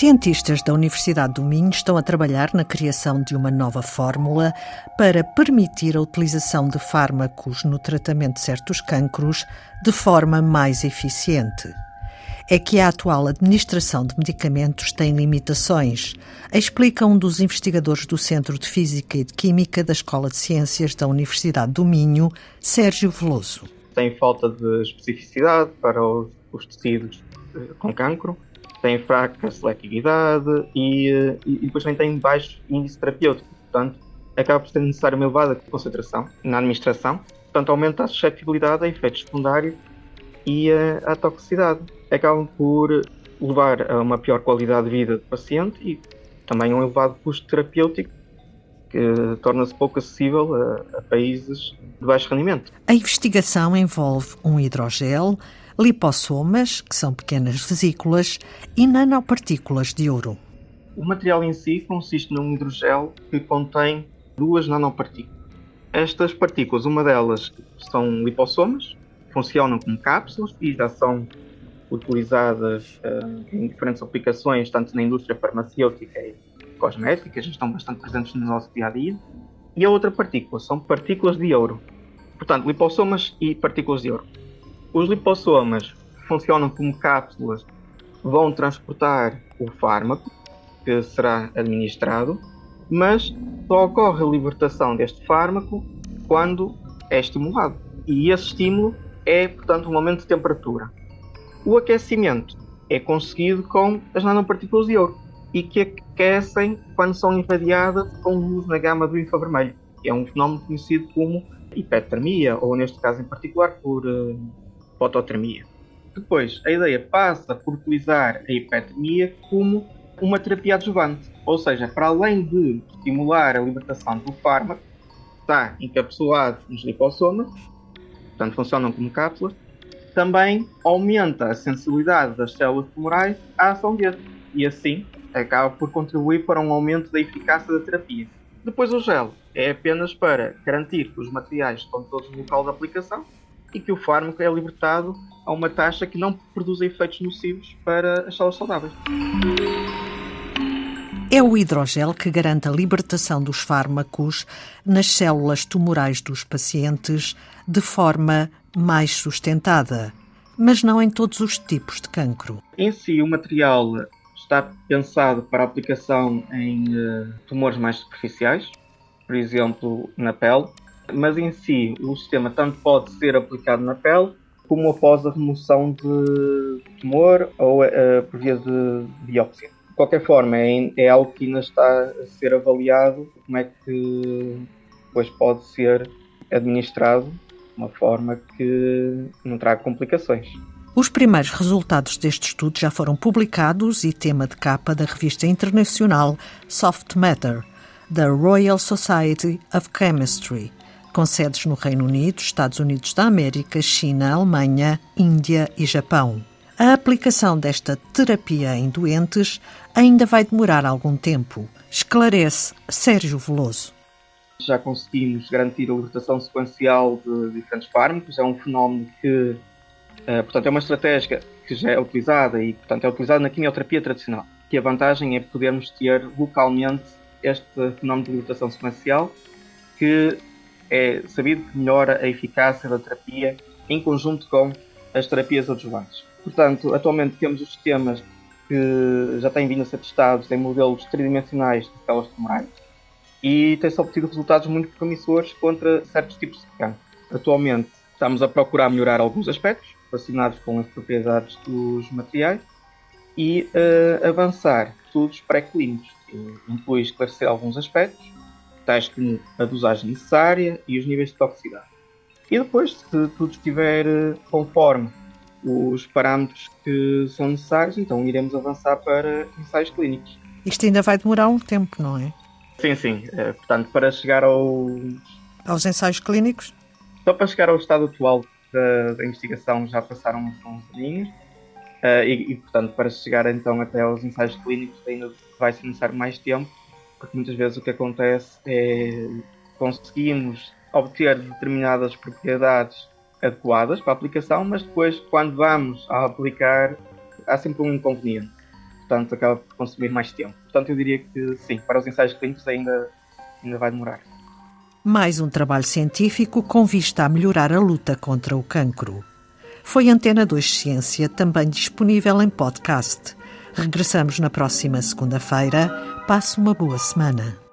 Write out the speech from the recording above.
Cientistas da Universidade do Minho estão a trabalhar na criação de uma nova fórmula para permitir a utilização de fármacos no tratamento de certos cancros de forma mais eficiente. É que a atual administração de medicamentos tem limitações, explica um dos investigadores do Centro de Física e de Química da Escola de Ciências da Universidade do Minho, Sérgio Veloso. Tem falta de especificidade para os, os tecidos eh, com cancro tem fraca seletividade e, eh, e, e depois também tem baixo índice terapêutico. Portanto, acaba por ser necessária uma elevada concentração na administração. Portanto, aumenta a suscetibilidade a efeitos secundários e a, a toxicidade. Acabam por levar a uma pior qualidade de vida do paciente e também um elevado custo terapêutico que torna-se pouco acessível a, a países de baixo rendimento. A investigação envolve um hidrogel lipossomas, que são pequenas vesículas, e nanopartículas de ouro. O material em si consiste num hidrogel que contém duas nanopartículas. Estas partículas, uma delas são lipossomas, funcionam como cápsulas e já são utilizadas uh, em diferentes aplicações, tanto na indústria farmacêutica e cosmética, já estão bastante presentes no nosso dia a dia. E a outra partícula são partículas de ouro. Portanto, lipossomas e partículas de ouro. Os lipossomas funcionam como cápsulas, vão transportar o fármaco que será administrado, mas só ocorre a libertação deste fármaco quando é estimulado. E esse estímulo é, portanto, um aumento de temperatura. O aquecimento é conseguido com as nanopartículas de ouro e que aquecem quando são irradiadas com luz na gama do infravermelho. É um fenómeno conhecido como hipertermia, ou neste caso em particular por uh, fototermia. Depois, a ideia passa por utilizar a hipertermia como uma terapia adjuvante, ou seja, para além de estimular a libertação do fármaco, está encapsulado nos lipossomas, portanto funcionam como cápsulas, também aumenta a sensibilidade das células tumorais à ação dele e assim acaba por contribuir para um aumento da eficácia da terapia. Depois o gel é apenas para garantir que os materiais estão todos no local de aplicação e que o fármaco é libertado a uma taxa que não produz efeitos nocivos para as células saudáveis. É o hidrogel que garante a libertação dos fármacos nas células tumorais dos pacientes de forma mais sustentada, mas não em todos os tipos de cancro. Em si, o material está pensado para aplicação em uh, tumores mais superficiais, por exemplo, na pele, mas em si o sistema tanto pode ser aplicado na pele como após a remoção de tumor ou uh, por via de biópsia. De qualquer forma, é, é, algo que ainda está a ser avaliado como é que depois pode ser administrado de uma forma que não traga complicações. Os primeiros resultados deste estudo já foram publicados e tema de capa da revista internacional Soft Matter, da Royal Society of Chemistry, com sedes no Reino Unido, Estados Unidos da América, China, Alemanha, Índia e Japão. A aplicação desta terapia em doentes ainda vai demorar algum tempo, esclarece Sérgio Veloso. Já conseguimos garantir a libertação sequencial de diferentes fármacos, é um fenómeno que, eh, portanto, é uma estratégia que já é utilizada e, portanto, é utilizada na quimioterapia tradicional. Que a vantagem é podermos ter localmente este fenómeno de libertação sequencial que é sabido que melhora a eficácia da terapia em conjunto com as terapias adjuvantes. Portanto, atualmente temos os sistemas que já têm vindo a ser testados em modelos tridimensionais de células tumorais e tem-se obtido resultados muito promissores contra certos tipos de câncer. Atualmente estamos a procurar melhorar alguns aspectos relacionados com as propriedades dos materiais e uh, avançar estudos pré-clínicos, inclui esclarecer alguns aspectos tais como a dosagem necessária e os níveis de toxicidade. E depois, se tudo estiver eh, conforme os parâmetros que são necessários, então iremos avançar para ensaios clínicos. Isto ainda vai demorar um tempo, não é? Sim, sim. É, portanto, para chegar aos... Aos ensaios clínicos? Só para chegar ao estado atual da, da investigação já passaram uns aninhos. Uh, e, e, portanto, para chegar então até aos ensaios clínicos ainda vai ser necessário mais tempo porque muitas vezes o que acontece é conseguimos obter determinadas propriedades adequadas para a aplicação, mas depois, quando vamos a aplicar, há sempre um inconveniente. portanto acaba por consumir mais tempo. Portanto, eu diria que sim, para os ensaios clínicos ainda, ainda vai demorar. Mais um trabalho científico com vista a melhorar a luta contra o cancro. Foi Antena 2 Ciência, também disponível em podcast. Regressamos na próxima segunda-feira. Passe uma boa semana.